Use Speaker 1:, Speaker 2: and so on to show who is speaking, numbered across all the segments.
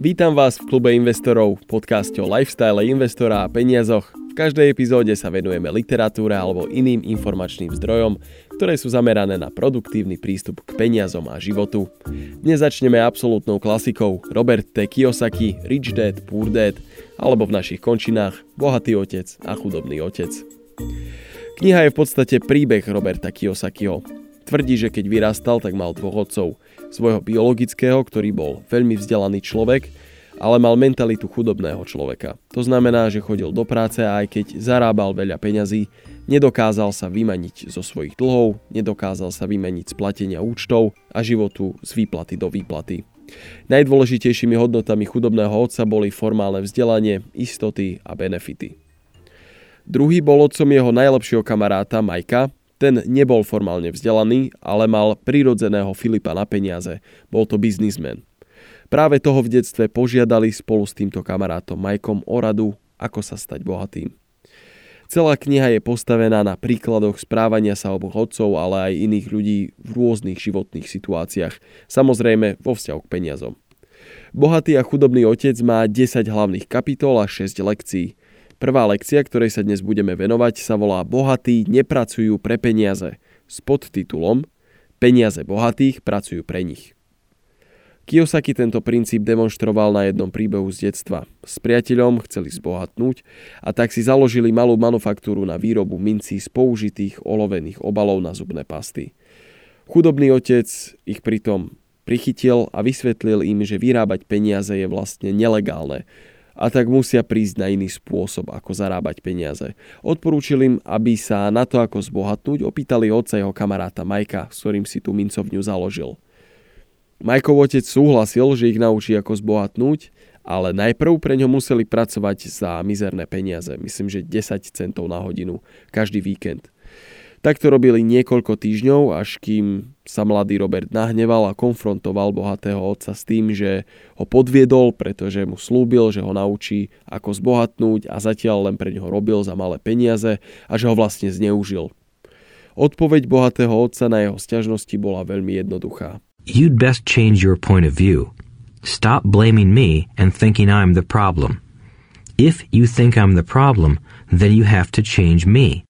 Speaker 1: Vítam vás v klube investorov, podcaste o lifestyle investora a peniazoch. V každej epizóde sa venujeme literatúre alebo iným informačným zdrojom, ktoré sú zamerané na produktívny prístup k peniazom a životu. Dnes začneme absolútnou klasikou Robert T. Kiyosaki, Rich Dad, Poor Dad, alebo v našich končinách Bohatý otec a chudobný otec. Kniha je v podstate príbeh Roberta Kiyosakiho. Tvrdí, že keď vyrastal, tak mal dvoch otcov – svojho biologického, ktorý bol veľmi vzdelaný človek, ale mal mentalitu chudobného človeka. To znamená, že chodil do práce a aj keď zarábal veľa peňazí, nedokázal sa vymaniť zo svojich dlhov, nedokázal sa vymaniť z platenia účtov a životu z výplaty do výplaty. Najdôležitejšími hodnotami chudobného otca boli formálne vzdelanie, istoty a benefity. Druhý bol otcom jeho najlepšieho kamaráta Majka, ten nebol formálne vzdelaný, ale mal prirodzeného Filipa na peniaze. Bol to biznismen. Práve toho v detstve požiadali spolu s týmto kamarátom Majkom o radu, ako sa stať bohatým. Celá kniha je postavená na príkladoch správania sa oboch otcov, ale aj iných ľudí v rôznych životných situáciách, samozrejme vo vzťahu k peniazom. Bohatý a chudobný otec má 10 hlavných kapitol a 6 lekcií. Prvá lekcia, ktorej sa dnes budeme venovať, sa volá Bohatí nepracujú pre peniaze s podtitulom Peniaze bohatých pracujú pre nich. Kiyosaki tento princíp demonstroval na jednom príbehu z detstva. S priateľom chceli zbohatnúť a tak si založili malú manufaktúru na výrobu mincí z použitých olovených obalov na zubné pasty. Chudobný otec ich pritom prichytil a vysvetlil im, že vyrábať peniaze je vlastne nelegálne a tak musia prísť na iný spôsob, ako zarábať peniaze. Odporúčil im, aby sa na to, ako zbohatnúť, opýtali otca jeho kamaráta Majka, s ktorým si tú mincovňu založil. Majkov otec súhlasil, že ich naučí ako zbohatnúť, ale najprv pre ňo museli pracovať za mizerné peniaze, myslím, že 10 centov na hodinu, každý víkend. Tak to robili niekoľko týždňov, až kým sa mladý Robert nahneval a konfrontoval bohatého otca s tým, že ho podviedol, pretože mu slúbil, že ho naučí ako zbohatnúť a zatiaľ len pre neho robil za malé peniaze a že ho vlastne zneužil. Odpoveď bohatého otca na jeho sťažnosti bola veľmi jednoduchá.
Speaker 2: You'd best change your point of view. Stop blaming me and thinking I'm the problem. If you think I'm the problem, then you have to change me.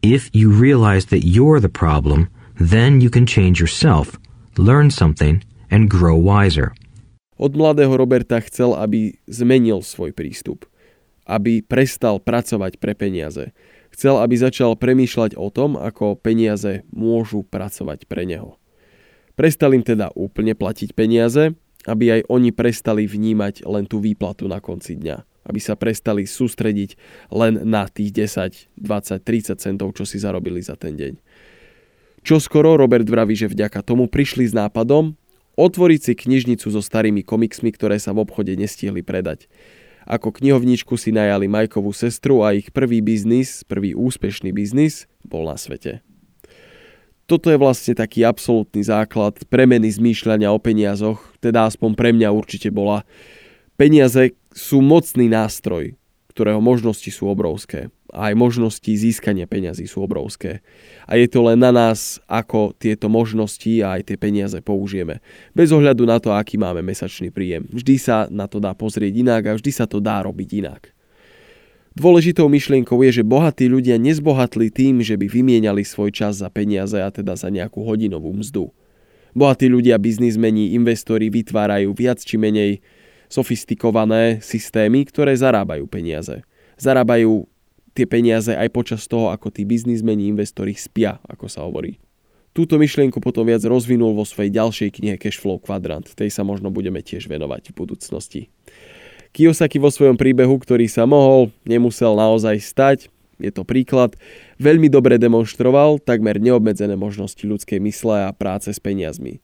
Speaker 2: If you realize that you're the problem, then you can change yourself, learn something, and grow wiser.
Speaker 1: Od mladého Roberta chcel, aby zmenil svoj prístup. Aby prestal pracovať pre peniaze. Chcel, aby začal premýšľať o tom, ako peniaze môžu pracovať pre neho. Prestal im teda úplne platiť peniaze, aby aj oni prestali vnímať len tú výplatu na konci dňa aby sa prestali sústrediť len na tých 10, 20, 30 centov, čo si zarobili za ten deň. Čo skoro Robert vraví, že vďaka tomu prišli s nápadom otvoriť si knižnicu so starými komiksmi, ktoré sa v obchode nestihli predať. Ako knihovničku si najali Majkovú sestru a ich prvý biznis, prvý úspešný biznis bol na svete. Toto je vlastne taký absolútny základ premeny zmýšľania o peniazoch, teda aspoň pre mňa určite bola. Peniaze, sú mocný nástroj, ktorého možnosti sú obrovské. A aj možnosti získania peňazí sú obrovské. A je to len na nás, ako tieto možnosti a aj tie peniaze použijeme. Bez ohľadu na to, aký máme mesačný príjem. Vždy sa na to dá pozrieť inak a vždy sa to dá robiť inak. Dôležitou myšlienkou je, že bohatí ľudia nezbohatli tým, že by vymieniali svoj čas za peniaze a teda za nejakú hodinovú mzdu. Bohatí ľudia, biznismeni, investori vytvárajú viac či menej sofistikované systémy, ktoré zarábajú peniaze. Zarábajú tie peniaze aj počas toho, ako tí biznismeni, investori spia, ako sa hovorí. Túto myšlienku potom viac rozvinul vo svojej ďalšej knihe Cashflow Quadrant, tej sa možno budeme tiež venovať v budúcnosti. Kiyosaki vo svojom príbehu, ktorý sa mohol, nemusel naozaj stať, je to príklad, veľmi dobre demonstroval takmer neobmedzené možnosti ľudskej mysle a práce s peniazmi.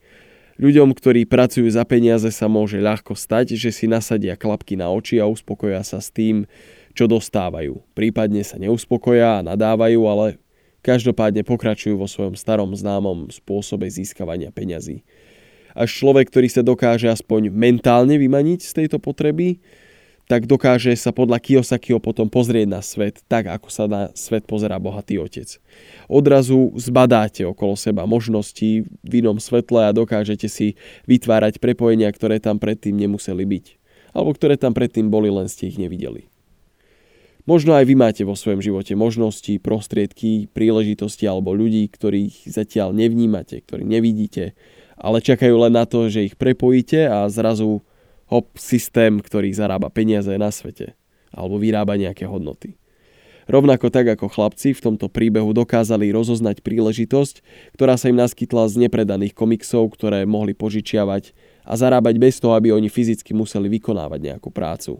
Speaker 1: Ľuďom, ktorí pracujú za peniaze sa môže ľahko stať, že si nasadia klapky na oči a uspokoja sa s tým, čo dostávajú. Prípadne sa neuspokoja a nadávajú, ale každopádne pokračujú vo svojom starom známom spôsobe získavania peňazí. Až človek, ktorý sa dokáže aspoň mentálne vymaniť z tejto potreby, tak dokáže sa podľa Kiyosakiho potom pozrieť na svet tak, ako sa na svet pozerá bohatý otec. Odrazu zbadáte okolo seba možnosti v inom svetle a dokážete si vytvárať prepojenia, ktoré tam predtým nemuseli byť. alebo ktoré tam predtým boli, len ste ich nevideli. Možno aj vy máte vo svojom živote možnosti, prostriedky, príležitosti alebo ľudí, ktorých zatiaľ nevnímate, ktorí nevidíte, ale čakajú len na to, že ich prepojíte a zrazu hop, systém, ktorý zarába peniaze na svete alebo vyrába nejaké hodnoty. Rovnako tak ako chlapci v tomto príbehu dokázali rozoznať príležitosť, ktorá sa im naskytla z nepredaných komiksov, ktoré mohli požičiavať a zarábať bez toho, aby oni fyzicky museli vykonávať nejakú prácu.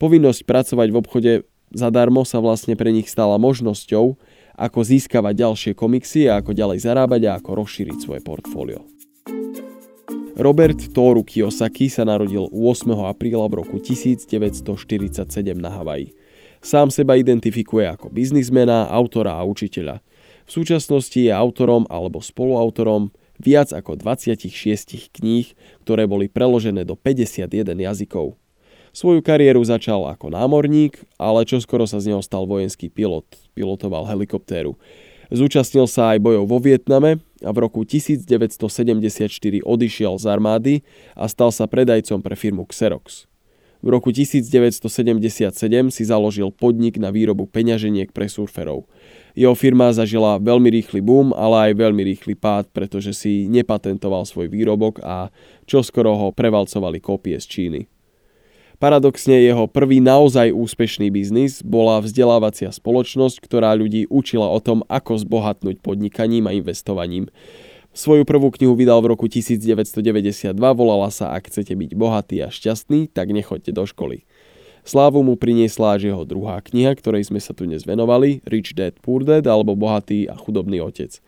Speaker 1: Povinnosť pracovať v obchode zadarmo sa vlastne pre nich stala možnosťou, ako získavať ďalšie komiksy a ako ďalej zarábať a ako rozšíriť svoje portfólio. Robert Toru Kiyosaki sa narodil 8. apríla v roku 1947 na Havaji. Sám seba identifikuje ako biznismena, autora a učiteľa. V súčasnosti je autorom alebo spoluautorom viac ako 26 kníh, ktoré boli preložené do 51 jazykov. Svoju kariéru začal ako námorník, ale čoskoro sa z neho stal vojenský pilot. Pilotoval helikoptéru. Zúčastnil sa aj bojov vo Vietname a v roku 1974 odišiel z armády a stal sa predajcom pre firmu Xerox. V roku 1977 si založil podnik na výrobu peňaženiek pre surferov. Jeho firma zažila veľmi rýchly boom, ale aj veľmi rýchly pád, pretože si nepatentoval svoj výrobok a čoskoro ho prevalcovali kópie z Číny. Paradoxne jeho prvý naozaj úspešný biznis bola vzdelávacia spoločnosť, ktorá ľudí učila o tom, ako zbohatnúť podnikaním a investovaním. Svoju prvú knihu vydal v roku 1992, volala sa Ak chcete byť bohatý a šťastný, tak nechoďte do školy. Slávu mu priniesla až jeho druhá kniha, ktorej sme sa tu dnes venovali, Rich Dad Poor Dad alebo Bohatý a chudobný otec.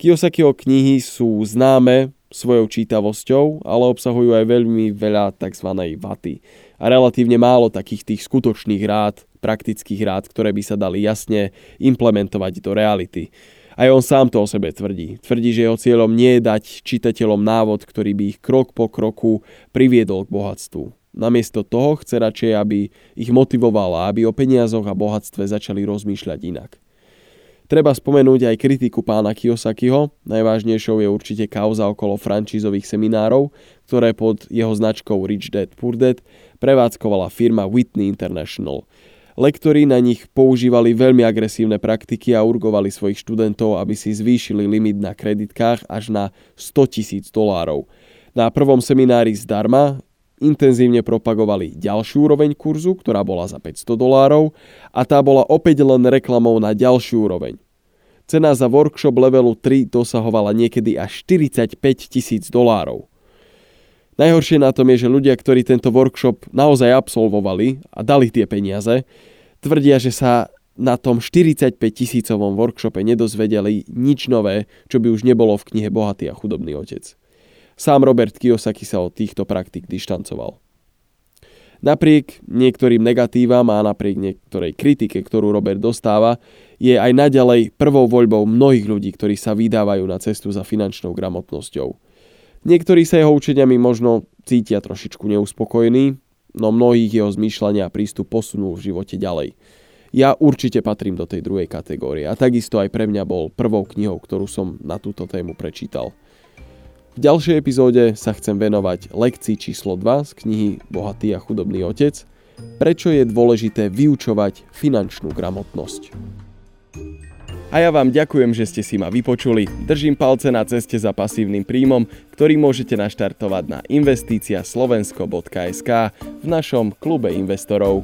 Speaker 1: Kiyosakiho knihy sú známe svojou čítavosťou, ale obsahujú aj veľmi veľa tzv. vaty a relatívne málo takých tých skutočných rád, praktických rád, ktoré by sa dali jasne implementovať do reality. Aj on sám to o sebe tvrdí. Tvrdí, že jeho cieľom nie je dať čitateľom návod, ktorý by ich krok po kroku priviedol k bohatstvu. Namiesto toho chce radšej, aby ich motivovala, aby o peniazoch a bohatstve začali rozmýšľať inak. Treba spomenúť aj kritiku pána Kiyosakiho, najvážnejšou je určite kauza okolo francízových seminárov, ktoré pod jeho značkou Rich Dad Poor Dad prevádzkovala firma Whitney International. Lektori na nich používali veľmi agresívne praktiky a urgovali svojich študentov, aby si zvýšili limit na kreditkách až na 100 tisíc dolárov. Na prvom seminári zdarma intenzívne propagovali ďalšiu úroveň kurzu, ktorá bola za 500 dolárov a tá bola opäť len reklamou na ďalšiu úroveň. Cena za workshop levelu 3 dosahovala niekedy až 45 tisíc dolárov. Najhoršie na tom je, že ľudia, ktorí tento workshop naozaj absolvovali a dali tie peniaze, tvrdia, že sa na tom 45 tisícovom workshope nedozvedeli nič nové, čo by už nebolo v knihe Bohatý a chudobný otec. Sám Robert Kiyosaki sa od týchto praktik dištancoval. Napriek niektorým negatívam a napriek niektorej kritike, ktorú Robert dostáva, je aj naďalej prvou voľbou mnohých ľudí, ktorí sa vydávajú na cestu za finančnou gramotnosťou. Niektorí sa jeho učeniami možno cítia trošičku neuspokojení, no mnohých jeho zmýšľania a prístup posunul v živote ďalej. Ja určite patrím do tej druhej kategórie a takisto aj pre mňa bol prvou knihou, ktorú som na túto tému prečítal. V ďalšej epizóde sa chcem venovať lekcii číslo 2 z knihy Bohatý a chudobný otec, prečo je dôležité vyučovať finančnú gramotnosť. A ja vám ďakujem, že ste si ma vypočuli. Držím palce na ceste za pasívnym príjmom, ktorý môžete naštartovať na investíciaslovensko.sk v našom klube investorov.